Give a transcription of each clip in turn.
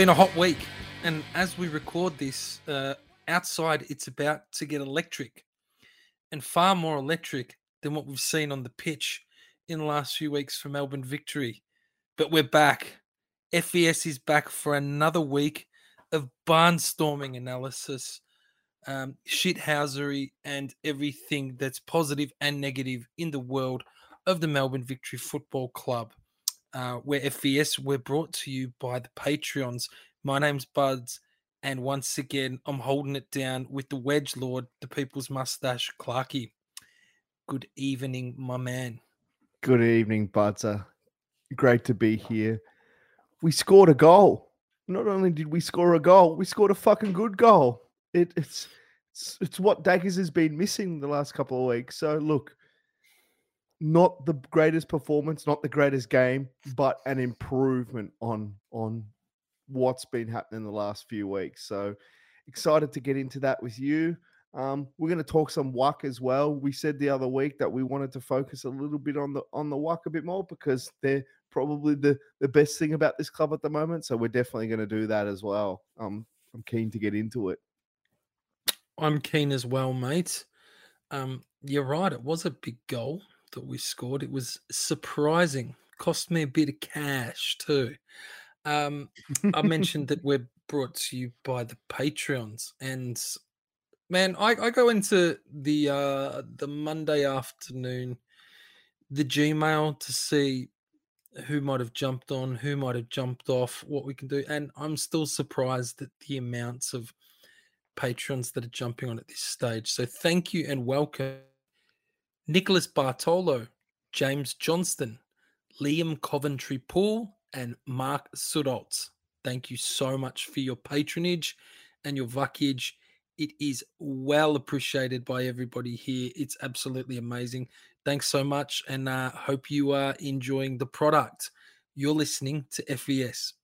been a hot week, and as we record this, uh, outside it's about to get electric, and far more electric than what we've seen on the pitch in the last few weeks for Melbourne victory. But we're back. FES is back for another week of barnstorming analysis, um, shithousery, and everything that's positive and negative in the world of the Melbourne Victory Football Club. Uh, where FVS. we're brought to you by the Patreons. My name's Buds, and once again I'm holding it down with the Wedge Lord, the People's Mustache, Clarky. Good evening, my man. Good evening, Buzzer. Great to be here. We scored a goal. Not only did we score a goal, we scored a fucking good goal. It, it's, it's it's what Daggers has been missing the last couple of weeks. So look, not the greatest performance, not the greatest game, but an improvement on on what's been happening the last few weeks. So excited to get into that with you. Um, we're going to talk some WAC as well. We said the other week that we wanted to focus a little bit on the on the WAC a bit more because they're probably the the best thing about this club at the moment. So we're definitely going to do that as well. Um, I'm keen to get into it. I'm keen as well, mate. Um, you're right. It was a big goal that we scored. It was surprising. Cost me a bit of cash too. Um, I mentioned that we're brought to you by the Patreons, and man, I, I go into the uh, the Monday afternoon, the Gmail to see who might have jumped on, who might have jumped off, what we can do, and I'm still surprised at the amounts of patrons that are jumping on at this stage. So thank you and welcome, Nicholas Bartolo, James Johnston, Liam Coventry Poole, and Mark Sudoltz. Thank you so much for your patronage and your vuckage. It is well appreciated by everybody here. It's absolutely amazing. Thanks so much, and uh, hope you are enjoying the product. You're listening to FES.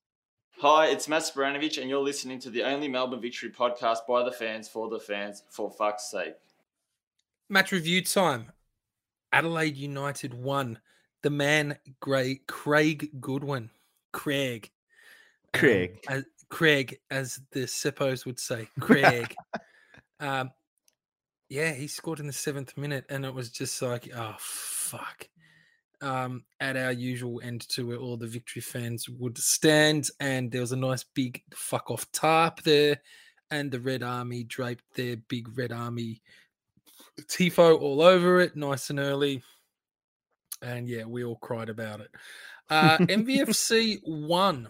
Hi, it's Matt Spiranovic, and you're listening to the only Melbourne Victory podcast by the fans for the fans, for fuck's sake. Match review time. Adelaide United won. The man, Gray, Craig Goodwin. Craig. Um, Craig. as, Craig, as the Seppos would say. Craig. um, yeah, he scored in the seventh minute, and it was just like, oh, fuck. Um, at our usual end to where all the victory fans would stand, and there was a nice big fuck off tarp there, and the Red Army draped their big Red Army tifo all over it, nice and early. And yeah, we all cried about it. Uh, MVFC one.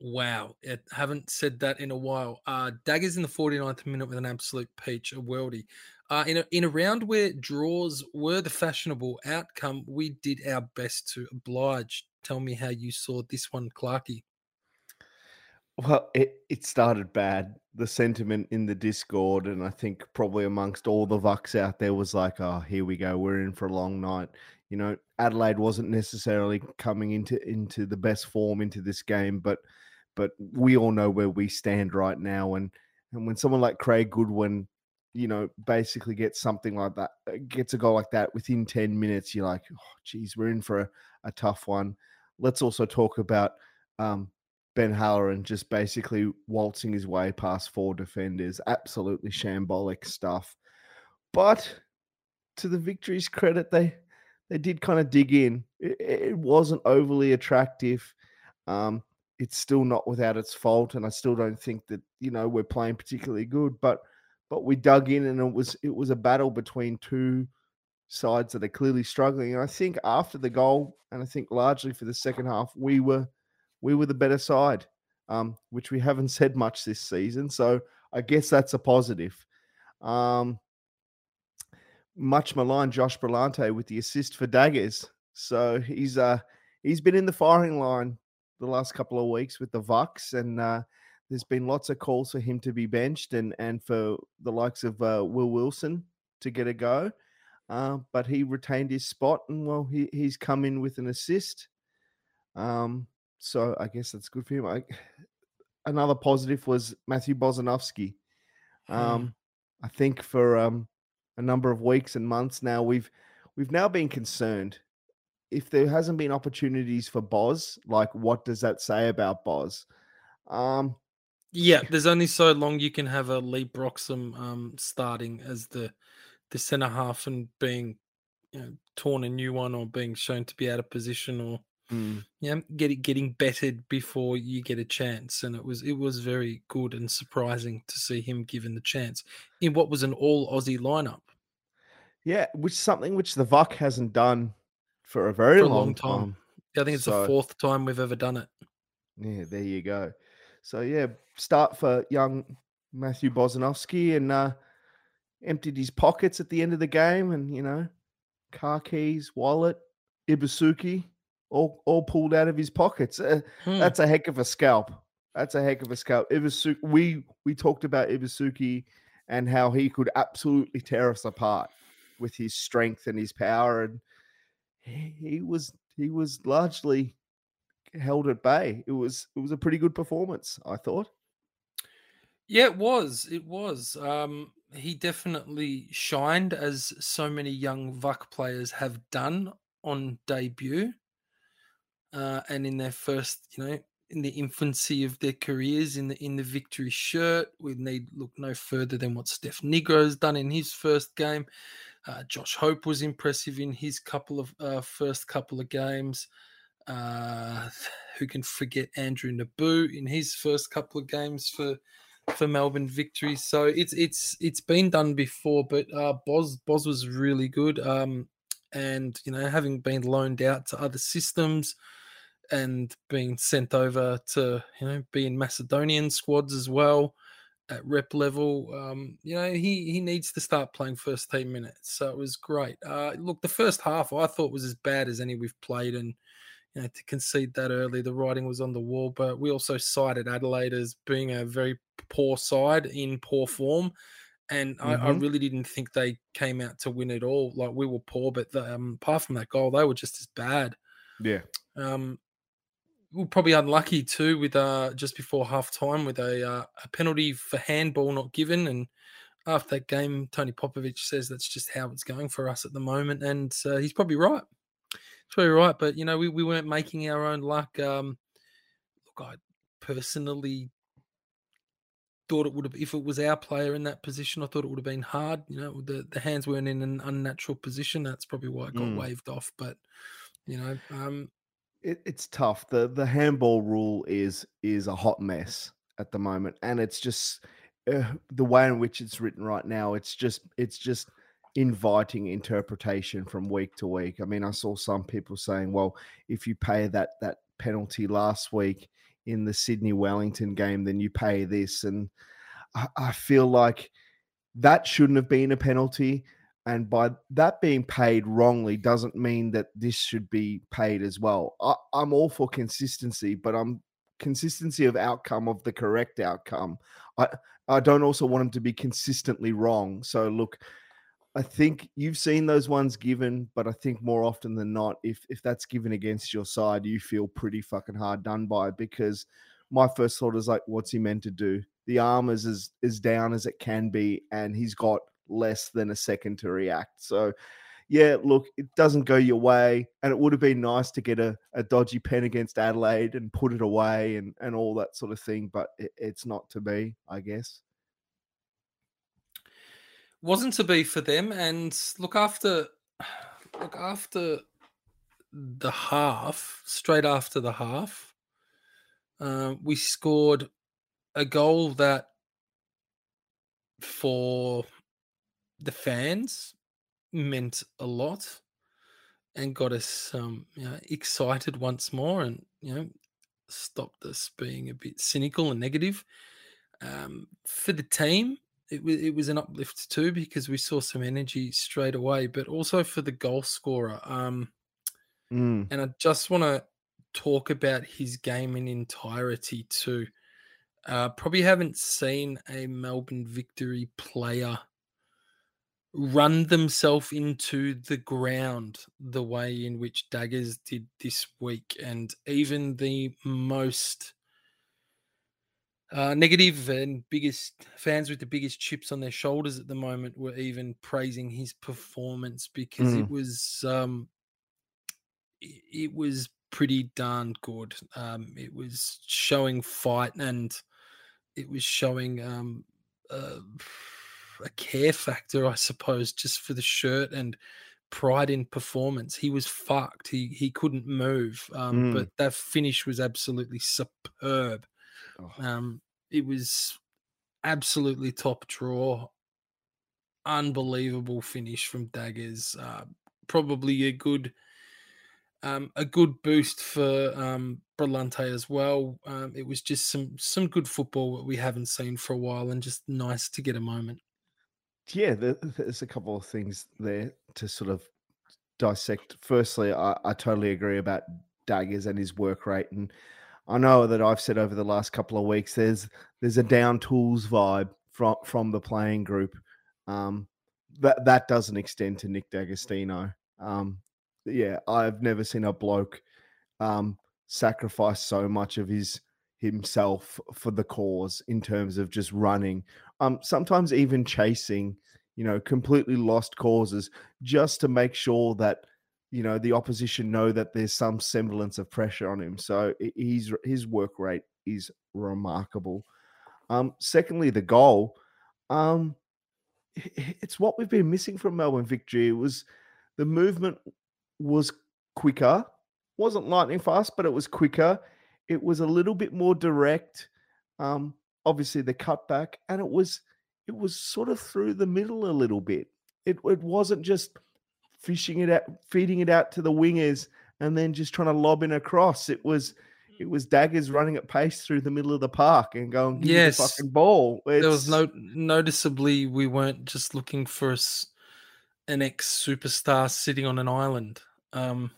Wow, I haven't said that in a while. Uh, Daggers in the 49th minute with an absolute peach, a worldie. Uh, in a in a round where draws were the fashionable outcome, we did our best to oblige. Tell me how you saw this one, Clarky. Well, it, it started bad. The sentiment in the Discord, and I think probably amongst all the Vucks out there, was like, oh, here we go. We're in for a long night. You know, Adelaide wasn't necessarily coming into into the best form into this game, but but we all know where we stand right now. And and when someone like Craig Goodwin, you know, basically gets something like that, uh, gets a goal like that within 10 minutes, you're like, oh, geez, we're in for a, a tough one. Let's also talk about um, Ben Halloran just basically waltzing his way past four defenders. Absolutely shambolic stuff. But to the victory's credit, they they did kind of dig in. It, it wasn't overly attractive. Um, it's still not without its fault, and I still don't think that you know we're playing particularly good. But but we dug in, and it was it was a battle between two sides that are clearly struggling. And I think after the goal, and I think largely for the second half, we were we were the better side, um, which we haven't said much this season. So I guess that's a positive. Um, much maligned Josh Brillante with the assist for daggers. So he's uh he's been in the firing line the last couple of weeks with the Vucks, and uh, there's been lots of calls for him to be benched and and for the likes of uh, Will Wilson to get a go. Uh, but he retained his spot, and well, he he's come in with an assist. Um, so I guess that's good for him. I, another positive was Matthew Bozinovski. Hmm. Um, I think for um, a number of weeks and months now, we've we've now been concerned if there hasn't been opportunities for Boz. Like, what does that say about Boz? Um, Yeah, there's only so long you can have a Leigh Broxham um, starting as the the centre half and being you know, torn a new one or being shown to be out of position or mm, yeah, getting getting bettered before you get a chance. And it was it was very good and surprising to see him given the chance in what was an all Aussie lineup yeah, which is something which the Vuck hasn't done for a very for a long, long time. time. Yeah, I think it's So- the fourth time we've ever done it. Yeah, there you go. So yeah, start for young Matthew Bozinovski and uh, emptied his pockets at the end of the game, and you know, car keys, wallet, Ibusuki, all all pulled out of his pockets. Uh, Hmm. That's a heck of a scalp. That's a heck of a scalp. Ibusuki, we we talked about Ibusuki and how he could absolutely tear us apart with his strength and his power, and he, he was he was largely held at bay. It was it was a pretty good performance, I thought. Yeah, it was. It was. Um, he definitely shined, as so many young Vuck players have done on debut, uh, and in their first, you know, in the infancy of their careers in the in the victory shirt. We need look no further than what Steph Nigro's done in his first game. Uh, Josh Hope was impressive in his couple of uh, first couple of games. Uh, who can forget Andrew Nabbout in his first couple of games for for Melbourne victory. So it's it's it's been done before, but uh, Boz Boz was really good. Um, and you know, having been loaned out to other systems and being sent over to you know be in Macedonian squads as well at rep level, um, you know, he he needs to start playing first team minutes. So it was great. Uh, look, the first half I thought was as bad as any we've played, and you know, to concede that early, the writing was on the wall. But we also cited Adelaide as being a very poor side in poor form. And I, I Mhm. really didn't think they came out to win it all. Like we were poor, but the, um, apart from that goal, they were just as bad. Yeah. Um, were probably unlucky too with uh, just before half time with a, uh, a penalty for handball not given. And after that game, Tony Popovic says that's just how it's going for us at the moment. And uh, he's probably right. He's probably right. But, you know, we, we weren't making our own luck. Um, look, I personally thought it would have, if it was our player in that position, I thought it would have been hard. You know, the, the hands weren't in an unnatural position. That's probably why it got Mm. waved off. But, you know, um, It, it's tough. the The handball rule is is a hot mess at the moment, and it's just uh, the way in which it's written right now. It's just it's just inviting interpretation from week to week. I mean, I saw some people saying, "Well, if you pay that that penalty last week in the Sydney Wellington game, then you pay this," and I, I feel like that shouldn't have been a penalty. And by that being paid wrongly doesn't mean that this should be paid as well. I, I'm all for consistency, but I'm consistency of outcome of the correct outcome. I I don't also want them to be consistently wrong. So look, I think you've seen those ones given, but I think more often than not, if if that's given against your side, you feel pretty fucking hard done by because my first thought is like, what's he meant to do? The arm is as, as down as it can be, and he's got less than a second to react. So yeah, look, it doesn't go your way. And it would have been nice to get a, a dodgy pen against Adelaide and put it away and, and all that sort of thing, but it, it's not to be, I guess. wasn't to be for them. And look after, look after the half, straight after the half, uh, we scored a goal that for the fans meant a lot and got us um, you know, excited once more and you know stopped us being a bit cynical and negative. Um, for the team, it, wa it was an uplift too because we saw some energy straight away, but also for the goal scorer. Um, Mm, and I just want to talk about his game in entirety too. Uh, probably haven't seen a Melbourne Victory player run themselves into the ground the way in which Daggers did this week, and even the most Uh, negative and biggest fans with the biggest chips on their shoulders at the moment were even praising his performance because it Mm. was um, it was pretty darn good. Um, it was showing fight and it was showing um, uh, a care factor, I suppose, just for the shirt and pride in performance. He was fucked. He he couldn't move. Um, Mm. But that finish was absolutely superb. Oh, Um, it was absolutely top draw. Unbelievable finish from Daggers. Uh, probably a good um, a good boost for um, Brillante as well. Um, it was just some some good football that we haven't seen for a while, and just nice to get a moment. Yeah, there, there's a couple of things there to sort of dissect. Firstly, I, I totally agree about Daggers and his work rate, and I know that I've said over the last couple of weeks there's there's a down tools vibe from from the playing group. Um, that that doesn't extend to Nick D'Agostino. Um, yeah, I've never seen a bloke um, sacrifice so much of his himself for the cause in terms of just running. Um, sometimes even chasing, you know, completely lost causes just to make sure that you know the opposition know that there's some semblance of pressure on him. So he's his work rate is remarkable. Um, secondly, the goal. Um, it's what we've been missing from Melbourne victory. It was the movement was quicker, wasn't lightning fast, but it was quicker. It was a little bit more direct. Um, obviously the cutback, and it was it was sort of through the middle a little bit. It it wasn't just fishing it out, feeding it out to the wingers, and then just trying to lob in across. It was it was daggers running at pace through the middle of the park and going, Give Yes. the fucking ball. there was no noticeably we weren't just looking for an ex superstar sitting on an island. Um,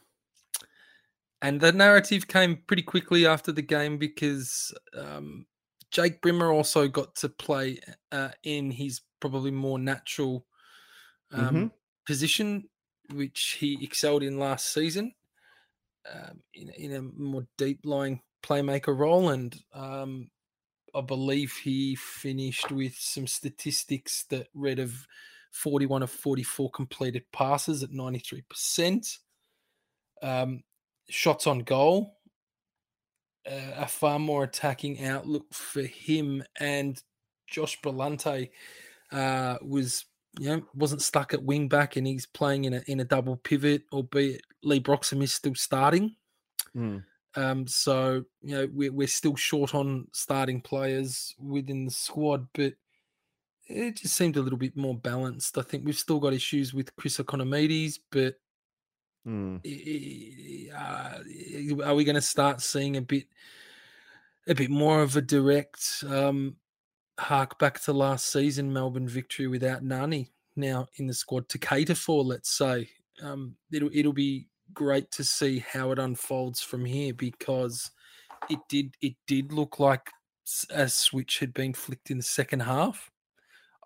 and the narrative came pretty quickly after the game because um, Jake Brimmer also got to play uh, in his probably more natural um, Mhm. position, which he excelled in last season um, in, in a more deep lying playmaker role. And um, I believe he finished with some statistics that read of 41 of 44 completed passes at 93%. Um, shots on goal, uh, a far more attacking outlook for him. And Josh Brillante uh, was, you know, wasn't stuck at wing back and he's playing in a, in a double pivot, albeit Leigh Broxham is still starting. Mm. Um, so you know we're we're still short on starting players within the squad, but it just seemed a little bit more balanced. I think we've still got issues with Chris Ikonomidis, but Mm. uh, are we going to start seeing a bit a bit more of a direct um, hark back to last season Melbourne victory without Nani now in the squad to cater for? Let's say um, it'll it'll be great to see how it unfolds from here because it did it did look like a switch had been flicked in the second half.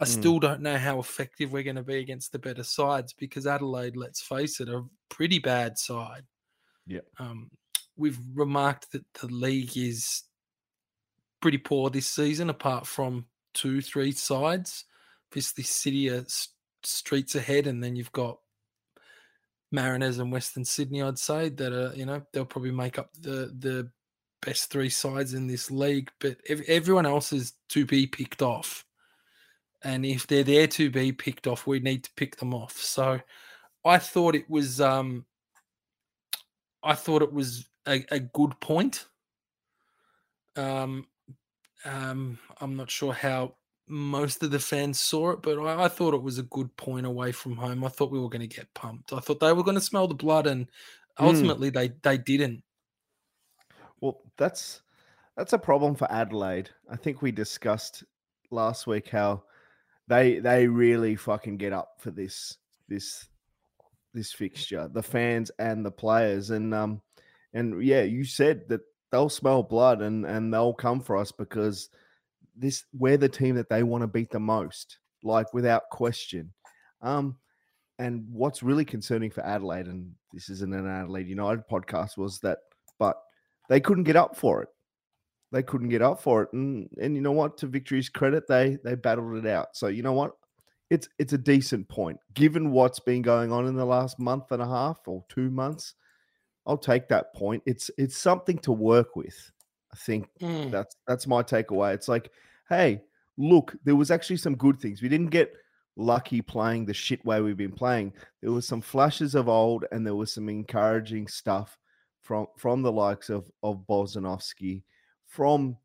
I Mm. still don't know how effective we're going to be against the better sides because Adelaide, let's face it, are a pretty bad side. Yep. Um, we've remarked that the league is pretty poor this season, apart from two, three sides. Obviously, City are streets ahead, and then you've got Mariners and Western Sydney. I'd say that are you know they'll probably make up the the best three sides in this league, but ev- everyone else is to be picked off. And if they're there to be picked off, we need to pick them off. So I thought it was um I thought it was a, a good point. Um um I'm not sure how most of the fans saw it, but I, I thought it was a good point away from home. I thought we were going to get pumped. I thought they were going to smell the blood, and Mm. ultimately they they didn't. Well, that's that's a problem for Adelaide. I think we discussed last week how they they really fucking get up for this this this fixture, the fans and the players, and um and yeah, you said that they'll smell blood and and they'll come for us because this we're the team that they want to beat the most, like without question. Um, and what's really concerning for Adelaide, and this isn't an Adelaide United podcast, was that but they couldn't get up for it. They couldn't get up for it. And and you know what? To victory's credit, they they battled it out. So you know what? It's it's a decent point given what's been going on in the last month and a half or two months. I'll take that point. It's it's something to work with. I think Mm. that's that's my takeaway. It's like, hey, look, there was actually some good things. We didn't get lucky playing the shit way we've been playing. There was some flashes of old, and there was some encouraging stuff from from the likes of of Bozinovski, from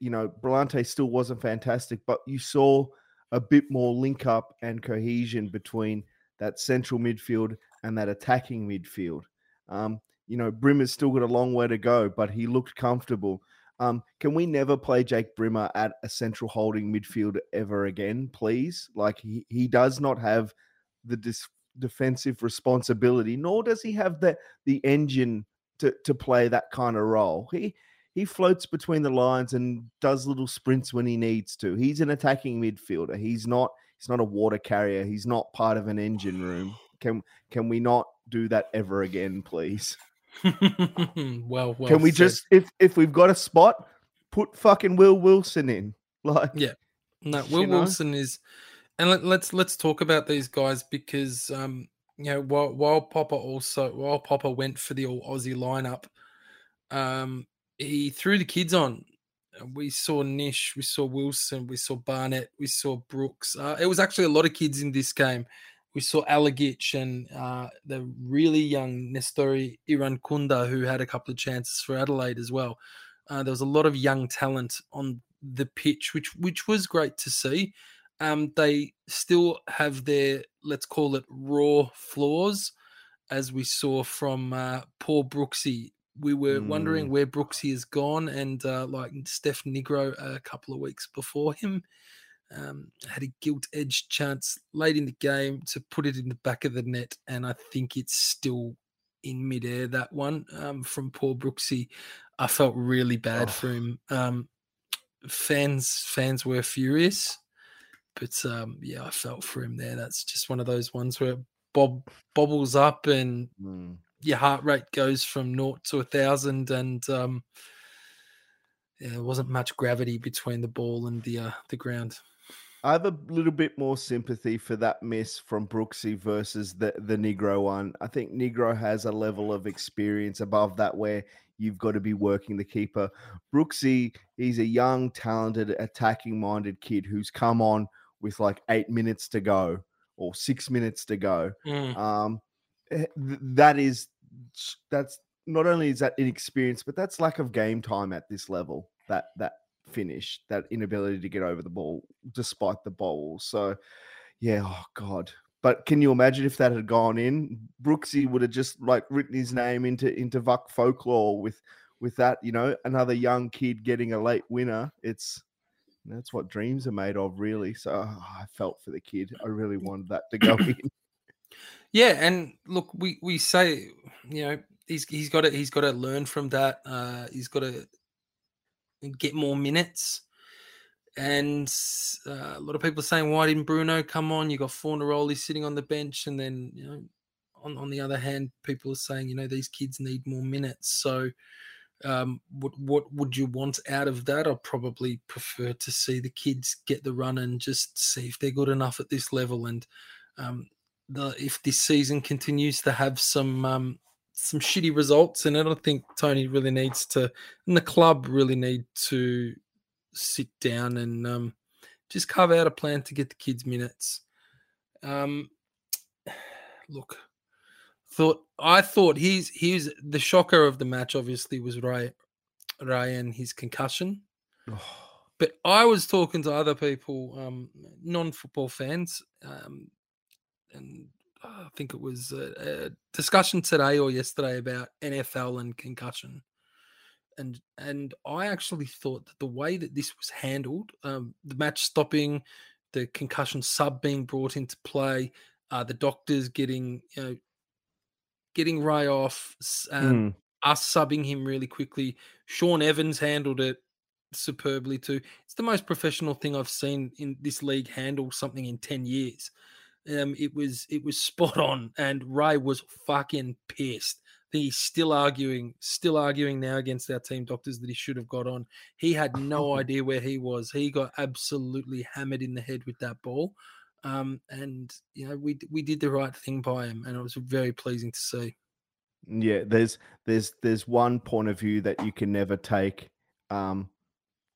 you know, Brillante still wasn't fantastic, but you saw a bit more link up and cohesion between that central midfield and that attacking midfield. Um, you know, Brimmer's still got a long way to go, but he looked comfortable. Um, can we never play Jake Brimmer at a central holding midfield ever again, please? Like he, he does not have the dis- defensive responsibility, nor does he have the the engine to to play that kind of role. He he floats between the lines and does little sprints when he needs to. He's an attacking midfielder. He's not he's not a water carrier. He's not part of an engine room. Can can we not do that ever again, please? well, well. can we said. just if if we've got a spot, put fucking Will Wilson in? Like Yeah. No, Will know? Wilson is, and let, let's let's talk about these guys because um, you know while while Popper also while Popper went for the all Aussie lineup, um, he threw the kids on. We saw Nish, we saw Wilson, we saw Barnett, we saw Brooks. Uh, it was actually a lot of kids in this game. We saw Alagich and uh, the really young Nestory Irankunda, who had a couple of chances for Adelaide as well. Uh, there was a lot of young talent on the pitch, which which was great to see. Um, they still have their let's call it raw flaws, as we saw from uh, poor Brooksy. We were wondering Mm. where Brooksy has gone, and uh, like Steph Nigro a couple of weeks before him um, had a gilt edged chance late in the game to put it in the back of the net, and I think it's still in midair. That one um, from poor Brooksy, I felt really bad Oh. for him. Um, fans fans were furious, but um, yeah, I felt for him there. That's just one of those ones where Bob bobbles up and mm, your heart rate goes from naught to a thousand, and um, yeah, there wasn't much gravity between the ball and the uh, the ground. I have a little bit more sympathy for that miss from Brooksy versus the the Nigro one. I think Nigro has a level of experience above that where you've got to be working the keeper. Brooksy, he's a young, talented, attacking minded kid who's come on with like eight minutes to go or six minutes to go. Mm. Um, eh, th- that is that's not only is that inexperience, but that's lack of game time at this level. That that finish, that inability to get over the ball despite the bowl. So, yeah, oh god. But can you imagine if that had gone in? Brooksy would have just like written his name into into Vuck folklore with with that. You know, another young kid getting a late winner. It's that's what dreams are made of, really. So oh, I felt for the kid. I really wanted that to go in. Yeah, and look, we we say, you know, he's he's got to he's got to learn from that. Uh, he's got to get more minutes. And uh, a lot of people are saying, why didn't Bruno come on? You got Fornaroli sitting on the bench, and then you know, on on the other hand, people are saying, you know, these kids need more minutes. So, um, what what would you want out of that? I'd probably prefer to see the kids get the run and just see if they're good enough at this level. And um, the if this season continues to have some um, some shitty results it, I think Tony really needs to, and the club really need to sit down and um, just carve out a plan to get the kids minutes. Um, look, thought I thought he's he's the shocker of the match. Obviously, was Ray Ray and his concussion. But I was talking to other people, um, non-football fans, um, and I think it was a, a discussion today or yesterday about NFL and concussion. And and I actually thought that the way that this was handled, um, the match stopping, the concussion sub being brought into play, uh, the doctors getting you know getting Ray off, um, Mm, us subbing him really quickly. Shaun Evans handled it superbly too. It's the most professional thing I've seen in this league handle something in 10 years. Um, it was it was spot on, and Ray was fucking pissed. He's still arguing, still arguing now against our team doctors that he should have got on. He had no idea where he was. He got absolutely hammered in the head with that ball. Um, and you know, we we did the right thing by him, and it was very pleasing to see. Yeah, there's there's there's one point of view that you can never take um,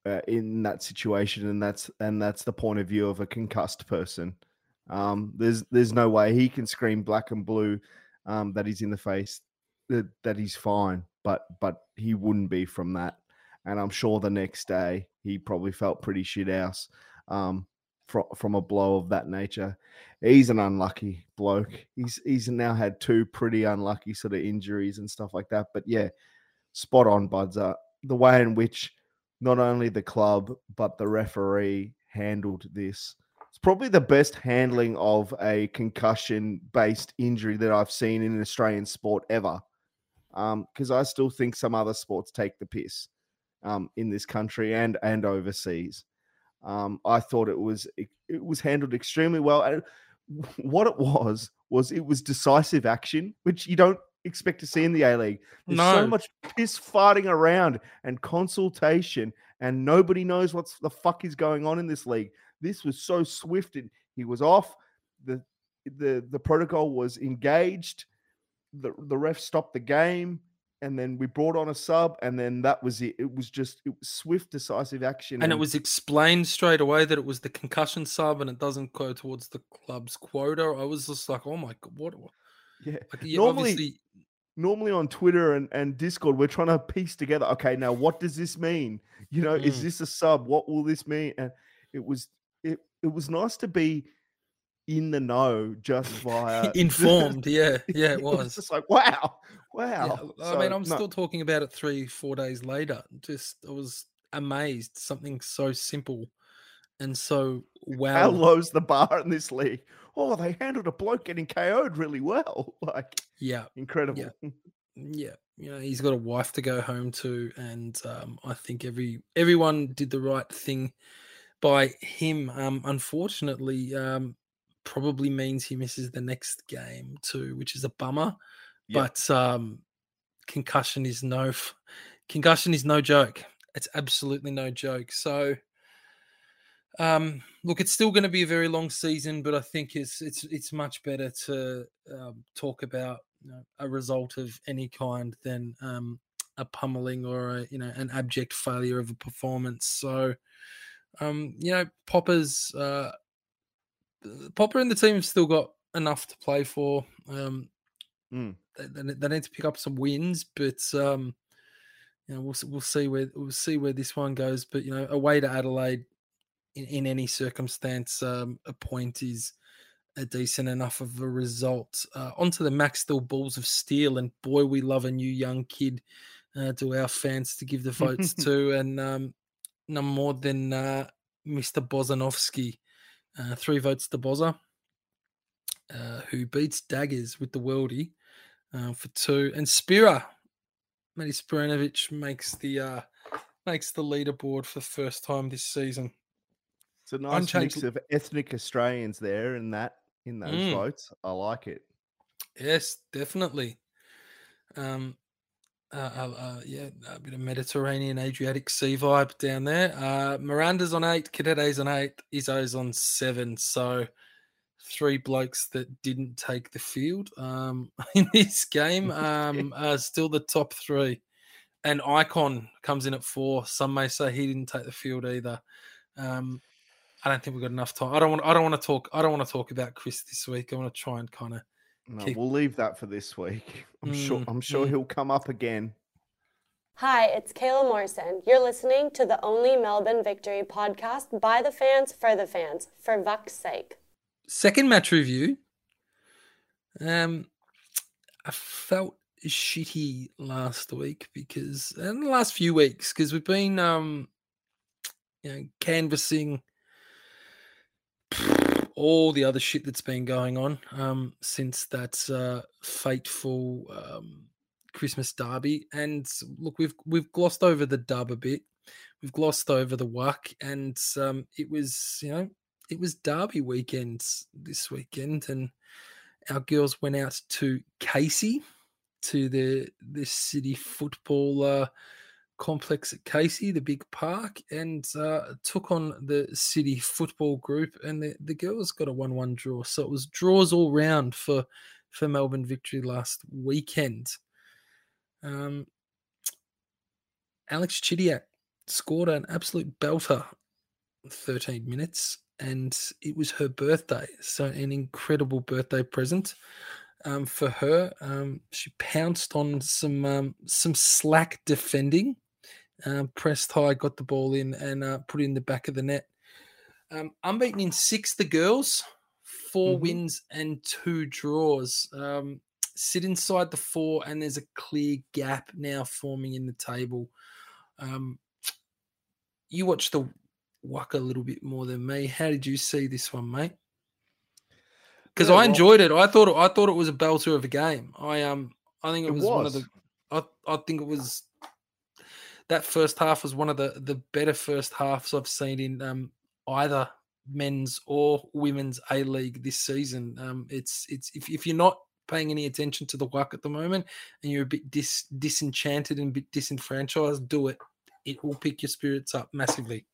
uh, in that situation, and that's and that's the point of view of a concussed person. Um, there's there's no way he can scream black and blue um, that he's in the face that, that he's fine, but but he wouldn't be from that. And I'm sure the next day he probably felt pretty shit house um, from from a blow of that nature. He's an unlucky bloke. He's he's now had two pretty unlucky sort of injuries and stuff like that. But yeah, spot on, Buds. Uh, the way in which not only the club but the referee handled this. Probably the best handling of a concussion based injury that I've seen in an Australian sport ever. Because I still think some other sports take the piss um, in this country and and overseas. Um, I thought it was it, it was handled extremely well. And what it was was it was decisive action, which you don't expect to see in the A League. There's so much piss farting around and consultation, and nobody knows what's the fuck is going on in this league. This was so swift, and he was off. the the The protocol was engaged. the The ref stopped the game, and then we brought on a sub, and then that was it. It was just it was swift, decisive action, And it was explained straight away that it was the concussion sub and it doesn't go towards the club's quota. I was just like, oh my god, what? yeah. Like, yeah, Normally- obviously, normally on Twitter and, and Discord, we're trying to piece together, okay, now what does this mean? You know, is Mm. this a sub? What will this mean? And it was it was nice to be in the know just via informed. Yeah, yeah, it was just like wow, Yeah, wow. I mean, I'm no, still talking about it three, four days later. Just, I was amazed. Something so simple and so wow. how low's the bar in this league? Oh, they handled a bloke getting KO'd really well. Like Yeah, incredible. yeah. You know, he's got a wife to go home to, and um, I think every everyone did the right thing by him. Um, unfortunately, um, probably means he misses the next game too, which is a bummer. Yeah. But um, concussion is no concussion is no joke. It's absolutely no joke. So, um, look, it's still going to be a very long season, but I think it's it's it's much better to um, talk about you know, a result of any kind than um, a pummeling or a you know an abject failure of a performance. So, um, you know, Popper's uh, Popper and the team have still got enough to play for. Um, Mm. they, they, need to pick up some wins, but um, you know we'll we'll see where we'll see where this one goes. But you know, away to Adelaide in, in any circumstance, um, a point is a decent enough of a result. Uh, onto the Maxwell Balls of Steel, and boy, we love a new young kid uh, to our fans to give the votes to, and um, none more than uh, Mr. Bozinovski. Uh, three votes to Boza, uh, who beats Daggers with the worldie uh, for two, and Spira, Matty Spiranovic makes the uh, makes the leaderboard for the first time this season. It's a nice Unchanged mix of ethnic Australians there in that in those Mm. votes. I like it. Yes, definitely. Um, uh, uh, uh, yeah, a bit of Mediterranean Adriatic Sea vibe down there. Uh, Miranda's on eight, Cadete's on eight, Izzo's on seven. So three blokes that didn't take the field um, in this game um, are still the top three. And Icon comes in at four. Some may say he didn't take the field either. Um, I don't think we've got enough time. I don't want. I don't want to talk. I don't want to talk about Chris this week. I want to try and kind of No, Keep- we'll leave that for this week. I'm sure. Mm, I'm sure mm. he'll come up again. Hi, it's Kayla Morrison. You're listening to the Only Melbourne Victory podcast by the fans for the fans, for Vuck's sake. second match review. Um, I felt shitty last week because, and the last few weeks, because we've been, um, you know, canvassing all the other shit that's been going on um, since that uh, fateful um, Christmas derby. And look, we've we've glossed over the dub a bit. We've glossed over the wuck, and um, it was, you know, it was derby weekend this weekend, and our girls went out to Casey to the the city football uh, complex at Casey, the big park, and uh, took on the city football group. And the, the girls got a one-one draw, so it was draws all round for for Melbourne victory last weekend. Um, Alex Chidiac scored an absolute belter, 13 minutes, and it was her birthday. So, an incredible birthday present um, for her. Um, she pounced on some um, some slack defending, um, pressed high, got the ball in, and uh, put it in the back of the net. Um, unbeaten in six, the girls, 4 Mhm. wins and two draws. Um, sit inside the four, and there's a clear gap now forming in the table. Um, you watched the Wuck a little bit more than me. How did you see this one, mate? Because Yeah, I well- enjoyed it. I thought it, I thought it was a belter of a game. I um I think it, It was, one of the. I, I think it was that first half was one of the the better first halves I've seen in um either men's or women's A League this season. Um it's it's if, if you're not paying any attention to the WAC at the moment and you're a bit dis, disenchanted and a bit disenfranchised, do it. It will pick your spirits up massively.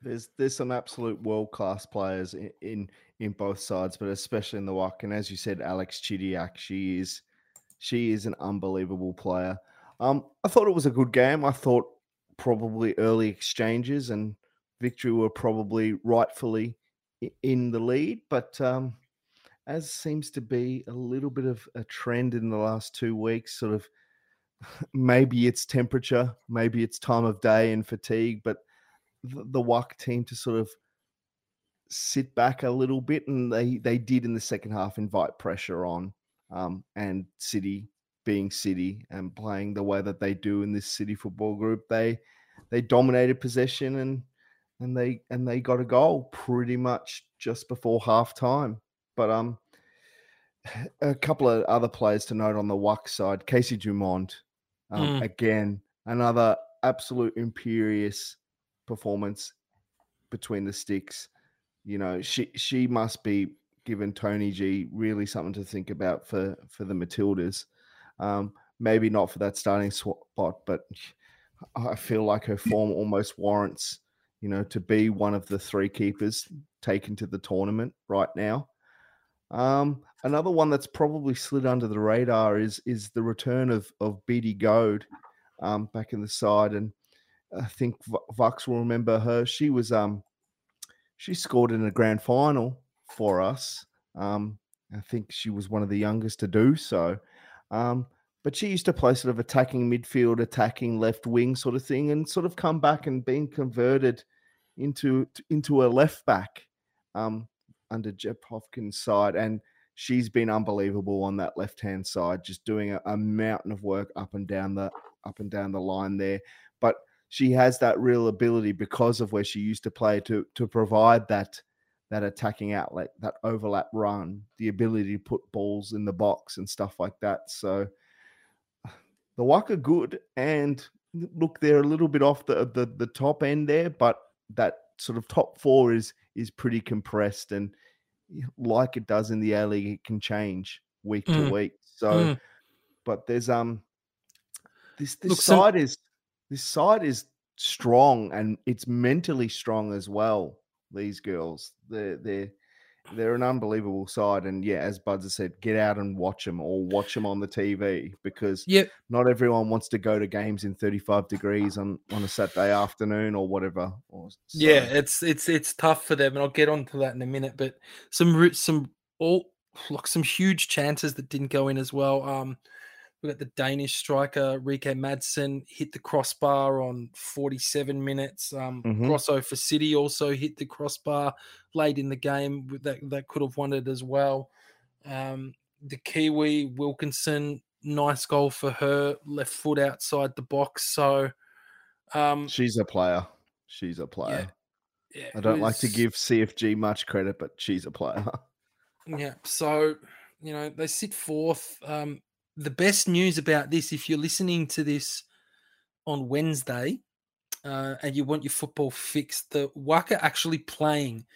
There's there's some absolute world class players in, in in both sides, but especially in the WAC. And as you said, Alex Chidiac, she is she is an unbelievable player. Um, I thought it was a good game. I thought probably early exchanges and victory were probably rightfully in the lead, but um, as seems to be a little bit of a trend in the last two weeks, sort of maybe it's temperature, maybe it's time of day and fatigue, but the, WAC team to sort of sit back a little bit, and they they did in the second half invite pressure on, um, and City being City and playing the way that they do in this City football group, they they dominated possession and and they and they got a goal pretty much just before half time. But um, a couple of other players to note on the WAC side, Casey Dumont, um, Mm. again another absolute imperious performance between the sticks. You know, she she must be giving Tony G really something to think about for for the Matildas. Um, maybe not for that starting spot, but I feel like her form almost warrants, you know, to be one of the three keepers taken to the tournament right now. Um, another one that's probably slid under the radar is is the return of of Beattie Goad um, back in the side, and I think Vux will remember her. She was um she scored in a grand final for us. Um, I think she was one of the youngest to do so. Um, but she used to play sort of attacking midfield, attacking left wing sort of thing, and sort of come back and being converted into into a left back um, under Jeff Hopkins' side, and she's been unbelievable on that left hand side, just doing a, a mountain of work up and down the up and down the line there. But she has that real ability because of where she used to play to to provide that that attacking outlet, that overlap run, the ability to put balls in the box and stuff like that. So the Waka good and look, they're a little bit off the, the the top end there, but that sort of top four is is pretty compressed and like it does in the A League, it can change week to Mm. week. So, Mm. but there's um this this Look, side is this side is strong and it's mentally strong as well. These girls, they're they're they're an unbelievable side, and yeah, as Buds has said, get out and watch them or watch them on the TV because Yep. not everyone wants to go to games in 35 degrees on on a Saturday afternoon or whatever. Or Yeah, it's it's it's tough for them, and I'll get onto that in a minute. But some some all like some huge chances that didn't go in as well. Um, we got the Danish striker Rikke Madsen hit the crossbar on 47 minutes. Um, Mhm. Grosso for City also hit the crossbar late in the game that that could have won it as well. Um, the Kiwi Wilkinson, nice goal for her, left foot outside the box. So, um, she's a player. She's a player. yeah, I don't like to give CFG much credit, but she's a player. Yeah. So, you know, they sit fourth. Um, the best news about this, if you're listening to this on Wednesday uh, and you want your football fixed, the Waka actually playing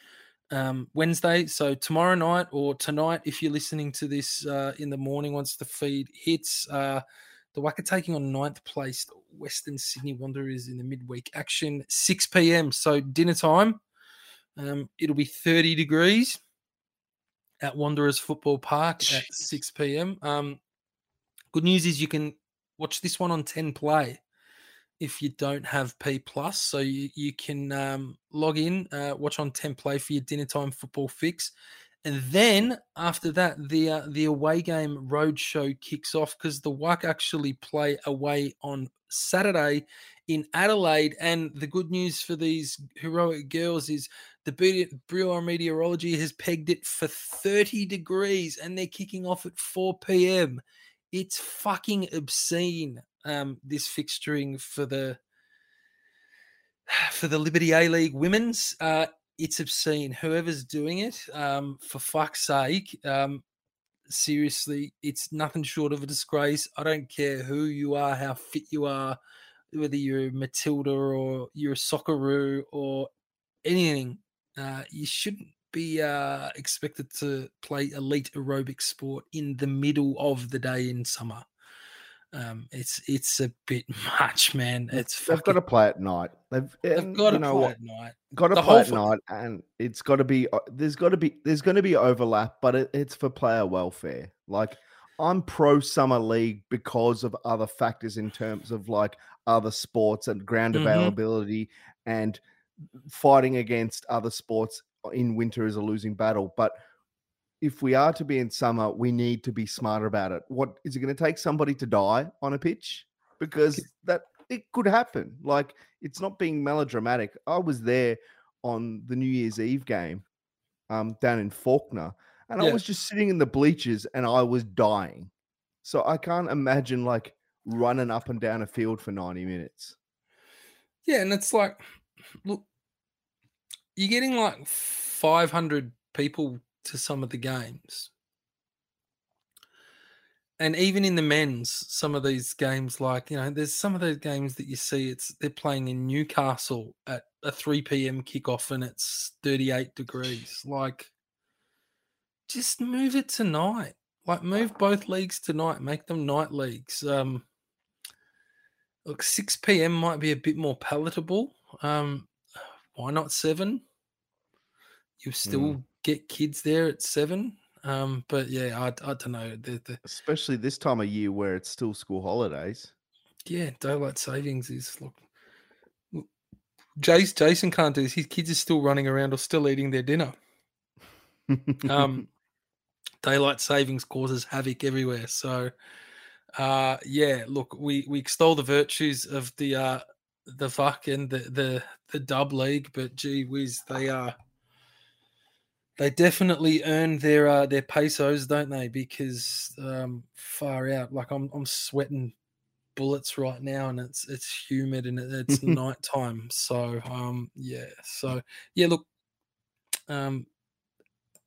um, Wednesday. So tomorrow night or tonight, if you're listening to this uh, in the morning once the feed hits, uh, the Wacker taking on ninth placed Western Sydney Wanderers in the midweek action, 6 p.m. So dinner time. Um, it'll be 30 degrees at Wanderers Football Park at 6 p.m. Um, good news is you can watch this one on 10 Play if you don't have P Plus, so you you can um, log in, uh, watch on 10 Play for your dinner time football fix, and then after that, the uh, the away game roadshow kicks off because the WAC actually play away on Saturday in Adelaide. And the good news for these heroic girls is the of Meteorology has pegged it for 30 degrees, and they're kicking off at 4 p.m. It's fucking obscene. Um, this fixturing for the for the Liberty A League women's. Uh, it's obscene. Whoever's doing it, um, for fuck's sake, um, seriously, it's nothing short of a disgrace. I don't care who you are, how fit you are, whether you're Matilda or you're a Socceroo or anything. Uh, you shouldn't be uh, expected to play elite aerobic sport in the middle of the day in summer. Um, it's it's a bit much, man. It's They've got to play at night. They've, they've got to know play what? at night. Got to The play at night, and it's got to be. uh, There's got to be. There's going to be overlap, but it, it's for player welfare. Like I'm pro summer league because of other factors in terms of like other sports and ground Mhm. availability and fighting against other sports in winter is a losing battle. But if we are to be in summer, we need to be smarter about it. What is it going to take somebody to die on a pitch? Because that it could happen. Like it's not being melodramatic. I was there on the New Year's Eve game um, down in Faulkner, and I was just sitting in the bleachers and I was dying. So I can't imagine like running up and down a field for 90 minutes. Yeah, and it's like, look, you're getting like 500 people to some of the games. And even in the men's, some of these games, like, you know, there's some of those games that you see, it's they're playing in Newcastle at a 3 p.m. kickoff and it's 38 degrees. Like, just move it tonight. Like, move both leagues tonight, make them night leagues. Um, look, 6 p.m. might be a bit more palatable. Um, why not seven? You still get kids there at seven. Um, but yeah, I, I don't know. The, the Especially this time of year where it's still school holidays. yeah, daylight savings is look. look, Jace, Jason can't do this. His kids are still running around or still eating their dinner. Um, daylight savings causes havoc everywhere. So, uh, yeah, look, we we extol the virtues of the uh the fuck and the the the dub league, but gee whiz, they are they definitely earn their uh their pesos, don't they? Because um far out, like I'm I'm sweating bullets right now and it's it's humid and it's nighttime. So um yeah, so yeah, look, um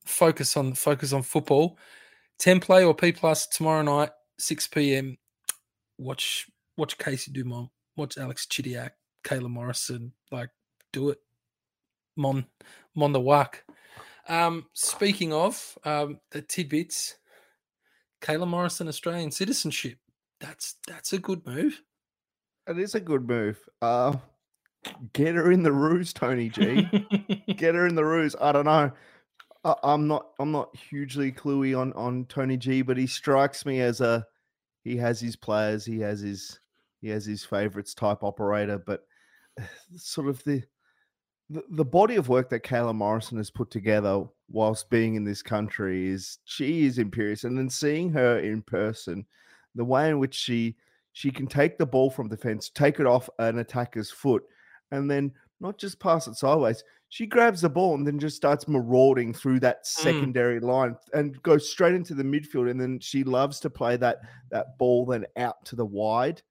focus on focus on football. 10 play or P plus tomorrow night, 6 p.m. Watch watch Casey Dumont, watch Alex Chidiac, Kayla Morrison, like do it. Mon Mon the Wack. Um, speaking of um the tidbits, Kayla Morrison Australian citizenship. That's that's a good move. It is a good move. Uh, get her in the ruse, Tony G. get her in the ruse. I don't know. I, I'm not. I'm not hugely cluey on on Tony G, but he strikes me as a. He has his players. He has his. He has his favorites type operator, but sort of the. The, the body of work that Kayla Morrison has put together whilst being in this country is she is imperious, and then seeing her in person, the way in which she she can take the ball from defense, take it off an attacker's foot, and then not just pass it sideways. She grabs the ball and then just starts marauding through that mm. secondary line and goes straight into the midfield. And then she loves to play that that ball then out to the wide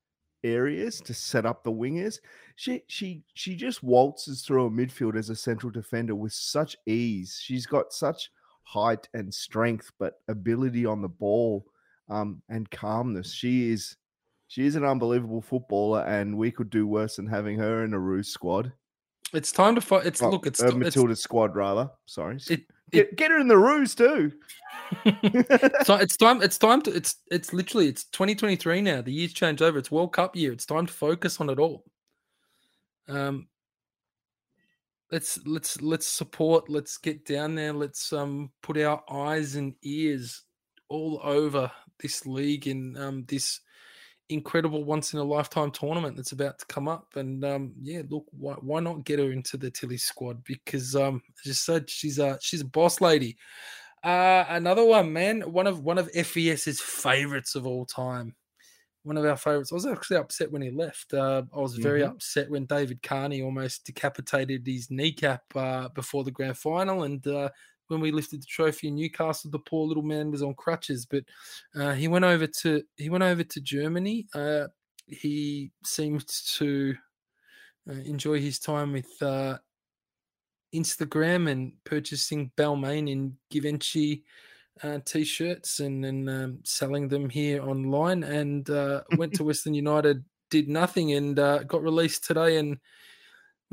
areas to set up the wingers. She she she just waltzes through a midfield as a central defender with such ease. She's got such height and strength, but ability on the ball um, and calmness. She is she is an unbelievable footballer, and we could do worse than having her in a ruse squad. It's time to fight. It's look. It's, uh, it's, Matilda's squad rather. Sorry. it, get, get her in the ruse too. so it's time. It's time to. It's it's literally. It's 2023 now. The year's changed over. It's World Cup year. It's time to focus on it all. Um. Let's let's let's support. Let's get down there. Let's um put our eyes and ears all over this league and um this incredible once in a lifetime tournament that's about to come up. And um yeah, look, why why not get her into the Tilly squad? Because um as I said, she's a she's a boss lady. Uh, another one, man. One of one of FES's favorites of all time. One of our favorites. I was actually upset when he left. Uh, I was very Mhm. upset when David Carney almost decapitated his kneecap uh, before the grand final, and uh, when we lifted the trophy in Newcastle, the poor little man was on crutches. But uh, he went over to he went over to Germany. Uh, he seemed to uh, enjoy his time with uh, Instagram and purchasing Balmain in Givenchy uh, t-shirts and then um, selling them here online. And uh, went to Western United, did nothing, and uh, got released today. And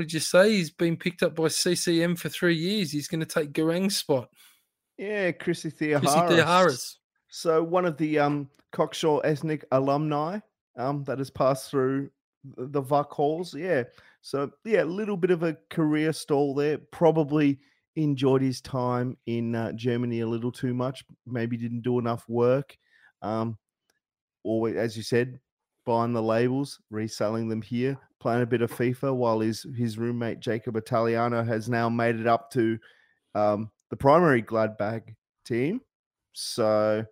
what did you say? He's been picked up by CCM for three years. He's going to take Garang's spot. Yeah, Chrissy Chrissy Theoharous. Theoharous. So one of the um, Cockshaw ethnic alumni um, that has passed through the, the VUC halls. Yeah. So yeah, a little bit of a career stall there. Probably enjoyed his time in uh, Germany a little too much. Maybe didn't do enough work. Um, or as you said, buying the labels, reselling them here, playing a bit of FIFA while his his roommate Jacob Italiano has now made it up to um, the primary Gladbach team. So,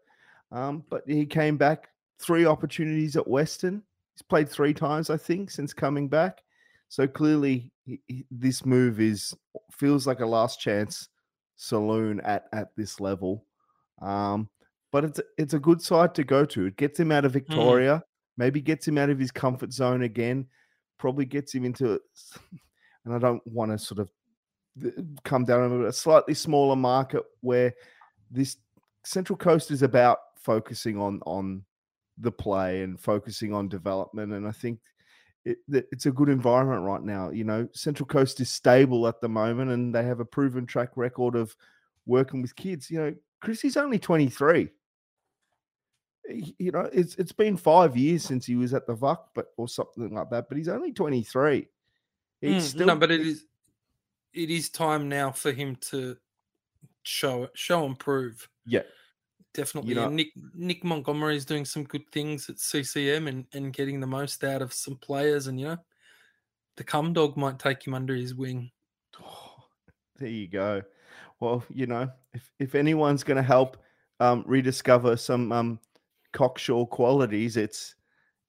um, but he came back three opportunities at Western. He's played three times, I think, since coming back. So clearly, he, he- this move is feels like a last chance saloon at at this level. Um, but it's a- it's a good side to go to. It gets him out of Victoria, maybe gets him out of his comfort zone again. Probably gets him into, and I don't want to sort of come down on a slightly smaller market where this Central Coast is about focusing on on the play and focusing on development. And I think it, it's a good environment right now. You know, Central Coast is stable at the moment, and they have a proven track record of working with kids. You know, Chrissy's only twenty three. You know, it's it's been five years since he was at the VUC, but or something like that. But he's only twenty three. He's Mm, still no, but it is it is time now for him to show it, show and prove. yeah. Definitely. know- Nick Nick Montgomery is doing some good things at CCM and, and getting the most out of some players. And you know, the cum dog might take him under his wing. Oh, there you go. Well, you know, if if anyone's going to help um, rediscover some um, cockshaw qualities, it's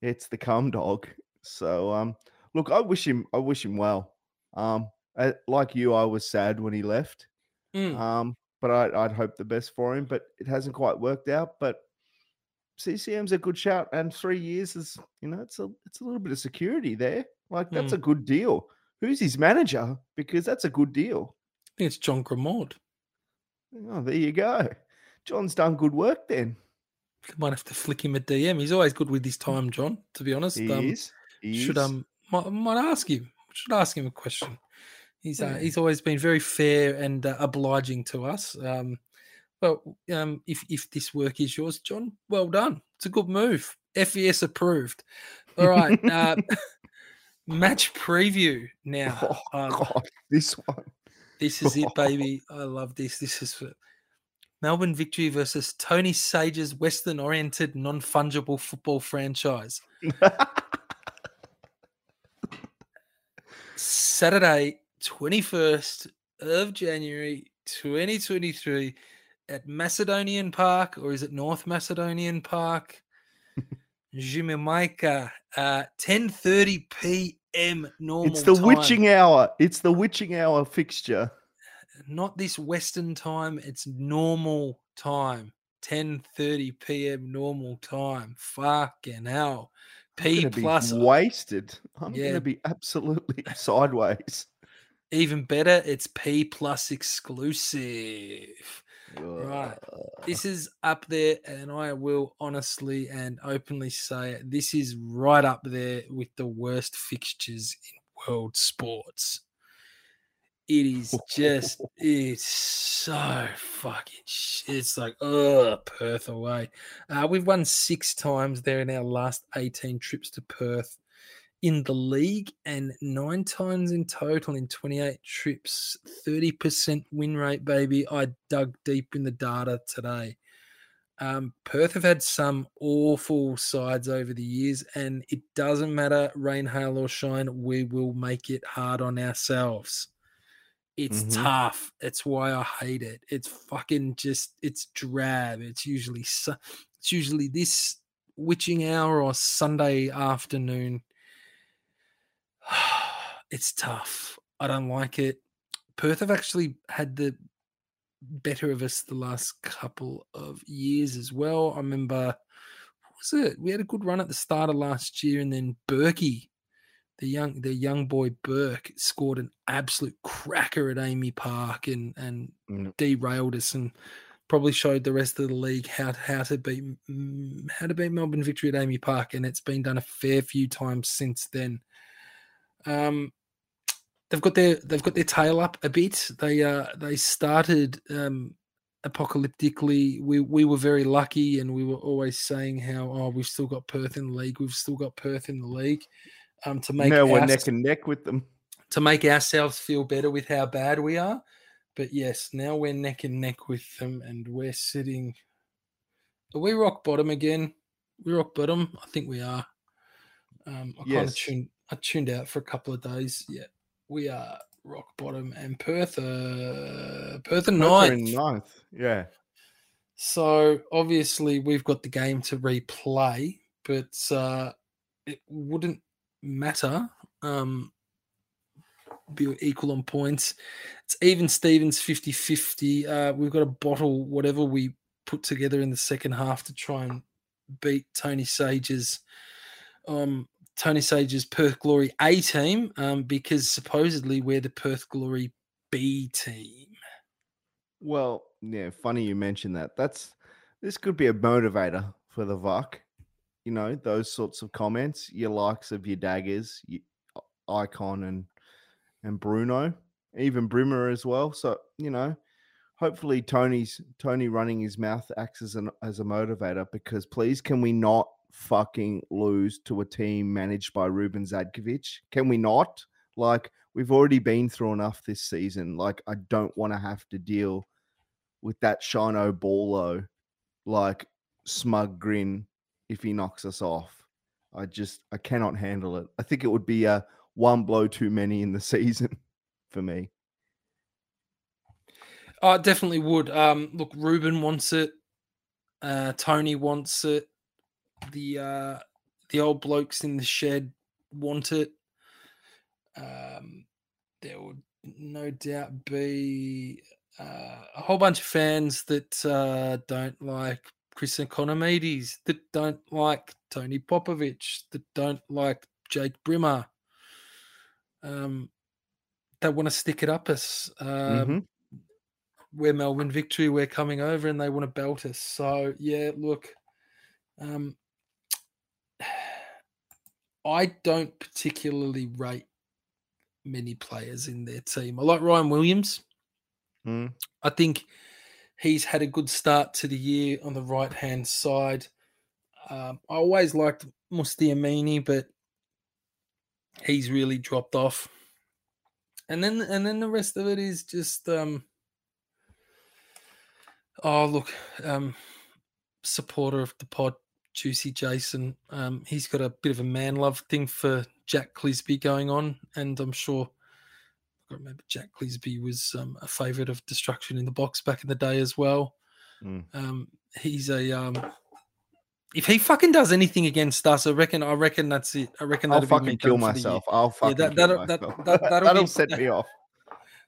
it's the cum dog. So, um, look, I wish him I wish him well. Um, I, like you, I was sad when he left. Mm, Um, but I, I'd hope the best for him. But it hasn't quite worked out. But CCM's a good shout, and three years is you know it's a it's a little bit of security there. Like that's Mm. a good deal. Who's his manager? Because that's a good deal. I think it's John Gramond. Oh, there you go. John's done good work then. Might have to flick him a DM. He's always good with his time, John. To be honest, He um, is. He should is. um might, might ask him. Should ask him a question. He's uh, he's always been very fair and uh, obliging to us. Um, well, um, if if this work is yours, John, well done. It's a good move. FES approved. All right. uh, match preview now. Oh, Uh, God, this one. this is it, baby. I love this. This is Melbourne Victory versus Tony Sage's Western oriented non fungible football franchise. Saturday, 21st of January 2023 at Macedonian Park, or is it North Macedonian Park? Jamaica, uh, 10.30 p.m. normal it's the time. witching hour. It's the witching hour fixture. Not this Western time, it's normal time. 10.30 p.m. normal time. Fucking hell. I'm P be plus wasted. I'm Yeah. gonna be absolutely sideways. Even better, it's P plus exclusive. Right. This is up there, and I will honestly and openly say it, this is right up there with the worst fixtures in world sports. It is just, it's so fucking. It's like, ugh, Perth away. Uh, we've won six times there in our last 18 trips to Perth in the league and nine times in total in 28 trips. 30% win rate, baby. I dug deep in the data today. Um, Perth have had some awful sides over the years, and it doesn't matter rain, hail, or shine, we will make it hard on ourselves. It's Mhm. tough. It's why I hate it. It's fucking just, it's drab. It's usually, su- it's usually this witching hour or Sunday afternoon. It's tough. I don't like it. Perth have actually had the better of us the last couple of years as well. I remember, what was it? We had a good run at the start of last year, and then Berkey, the young the young boy Burke, scored an absolute cracker at AAMI Park and and Mm. derailed us and probably showed the rest of the league how how to beat mm, how to beat Melbourne victory at AAMI Park, and it's been done a fair few times since then. Um, they've got their they've got their tail up a bit. They uh they started um apocalyptically. We we were very lucky, and we were always saying how oh we've still got Perth in the league. We've still got Perth in the league. Um, to make now we're neck and neck with them. to make ourselves feel better with how bad we are. But yes, now we're neck and neck with them, and we're sitting. Are we rock bottom again? We rock bottom. I think we are. Um, I kind of tuned. I tuned out for a couple of days. Yeah, we are rock bottom, and Perth, uh, Perth and ninth. in ninth. Yeah. So obviously we've got the game to replay, but uh, it wouldn't matter. Um, be equal on points. It's even Stevens 50 50. Uh, we've got a bottle whatever we put together in the second half to try and beat Tony Sage's um, Tony Sage's Perth Glory A team um, because supposedly we're the Perth Glory B team. Well, yeah, funny you mentioned that. That's this could be a motivator for the VUC. You know, those sorts of comments, your likes of your daggers, your icon and and Bruno, even Brimmer as well. So, you know, hopefully Tony's Tony running his mouth acts as an as a motivator because please can we not fucking lose to a team managed by Ruben Zadkovich? Can we not? Like we've already been through enough this season. Like I don't want to have to deal with that Shino Ballo like smug grin if he knocks us off. I just I cannot handle it. I think it would be a one blow too many in the season for me. I it definitely would. Um, look, Ruben wants it. Uh, Tony wants it. The uh, the old blokes in the shed want it. Um, there would no doubt be uh, a whole bunch of fans that uh, don't like Chris Ikonomidis, that don't like Tony Popovic, that don't like Jake Brimmer. Um, they want to stick it up us. Um, Mhm. we're Melbourne victory, we're coming over and they want to belt us. So yeah, look, um, I don't particularly rate many players in their team. I like Ryan Williams. Mm. I think he's had a good start to the year on the right hand side. Um, I always liked Mustafa Amini, but he's really dropped off. And then and then the rest of it is just um oh look, um supporter of the pod, Juicy Jason. Um he's got a bit of a man love thing for Jack Clisby going on, and I'm sure I remember Jack Clisby was um, a favourite of Destruction in the Box back in the day as well. Mm. Um, he's a um, if he fucking does anything against us, I reckon. I reckon that's it. I reckon I'll fucking kill done for the year. myself. I'll fucking that- kill that'll- that- myself. that- that'll that'll be- set me off.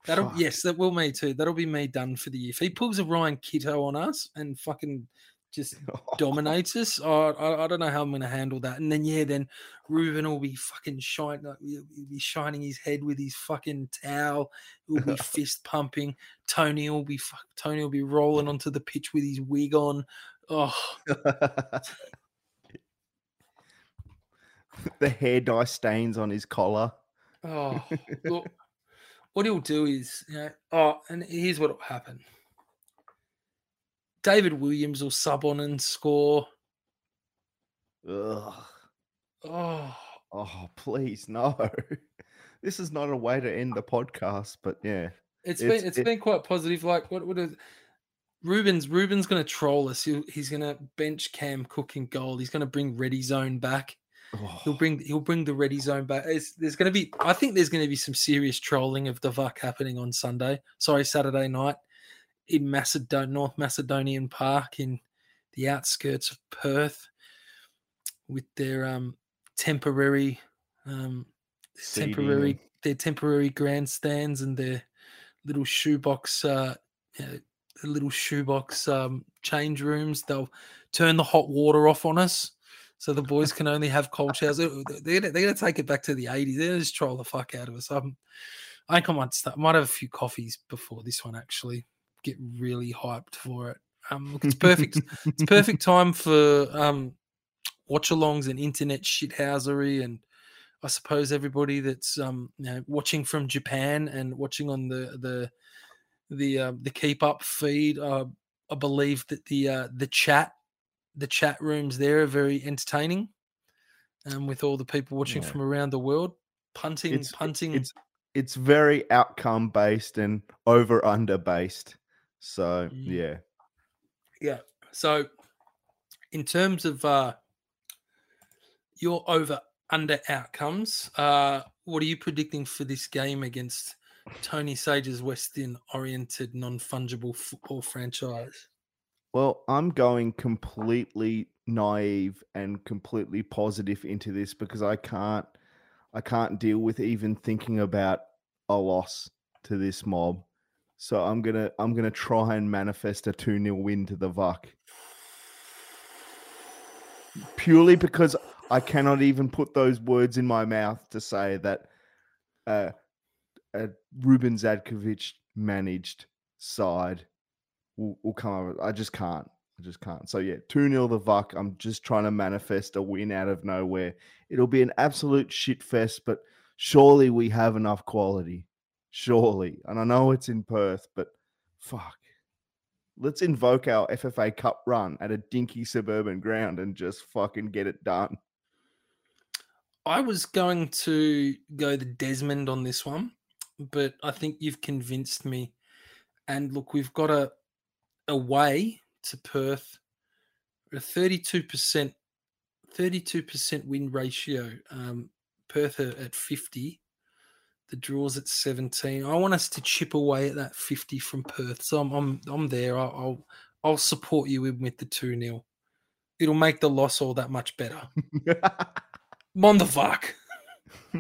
That'll Fuck. yes, that will me too. That'll be me done for the year. If he pulls a Ryan Kitto on us and fucking just oh. dominates us, I, I, I don't know how I'm going to handle that. And then yeah, then Ruben will be fucking shining. Like, he'll he'll be shining his head with his fucking towel. He'll be fist pumping. Tony will be fuck. Tony will be rolling onto the pitch with his wig on. Oh, the hair dye stains on his collar. oh, look. what he'll do is, you know, oh, and here's what will happen. David Williams will sub on and score. Ugh. Oh, Oh, please no. this is not a way to end the podcast, but yeah. it's It's- been it's it- been quite positive. Like what what is Ruben's Ruben's going to troll us. He'll, he's going to bench Cam Cook in goal. He's going to bring Ready Zone back. He'll Oh, bring he'll bring the Ready Zone back. It's, there's going to be I think there's going to be some serious trolling of the VUC happening on Sunday. Sorry, Saturday night in Macedon North Macedonian Park in the outskirts of Perth with their um temporary um Seating temporary their temporary grandstands and their little shoebox uh you know, the little shoebox um change rooms. They'll turn the hot water off on us so the boys can only have cold showers. They're, they're, gonna, they're gonna take it back to the 80s they're just troll the fuck out of us. Um, i think i might start might have a few coffees before this one actually get really hyped for it um look, it's perfect it's perfect time for um watch alongs and internet shithousery and I suppose everybody that's um you know, watching from Japan and watching on the the the uh, the keep up feed, uh, I believe that the uh, the chat the chat rooms there are very entertaining, um, with all the people watching Yeah. from around the world punting It's- punting. it's it's very outcome based and over under based. So Mm. yeah. Yeah. So, in terms of uh, your over under outcomes, uh, what are you predicting for this game against Tony Sage's Western oriented non fungible football franchise? Well, I'm going completely naive and completely positive into this because I can't I can't deal with even thinking about a loss to this mob. So I'm gonna I'm gonna try and manifest a 2-0 win to the VUC. Purely because I cannot even put those words in my mouth to say that uh, a Ruben Zadkovich managed side will, will come over. I just can't. I just can't. So yeah, 2 0 the VUC. I'm just trying to manifest a win out of nowhere. It'll be an absolute shit fest, but surely we have enough quality. Surely. And I know it's in Perth, but fuck. Let's invoke our FFA Cup run at a dinky suburban ground and just fucking get it done. I was going to go the Desmond on this one, but I think you've convinced me. And look, we've got a away to Perth, a thirty-two percent, thirty-two percent win ratio. Um, Perth at fifty. The draws at seventeen. I want us to chip away at that fifty from Perth, so I'm I'm, I'm there. I'll, I'll I'll support you in with the two 0 It'll make the loss all that much better. I'm on the fuck.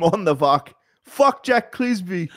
on the VUC. Fuck Jack Clisby.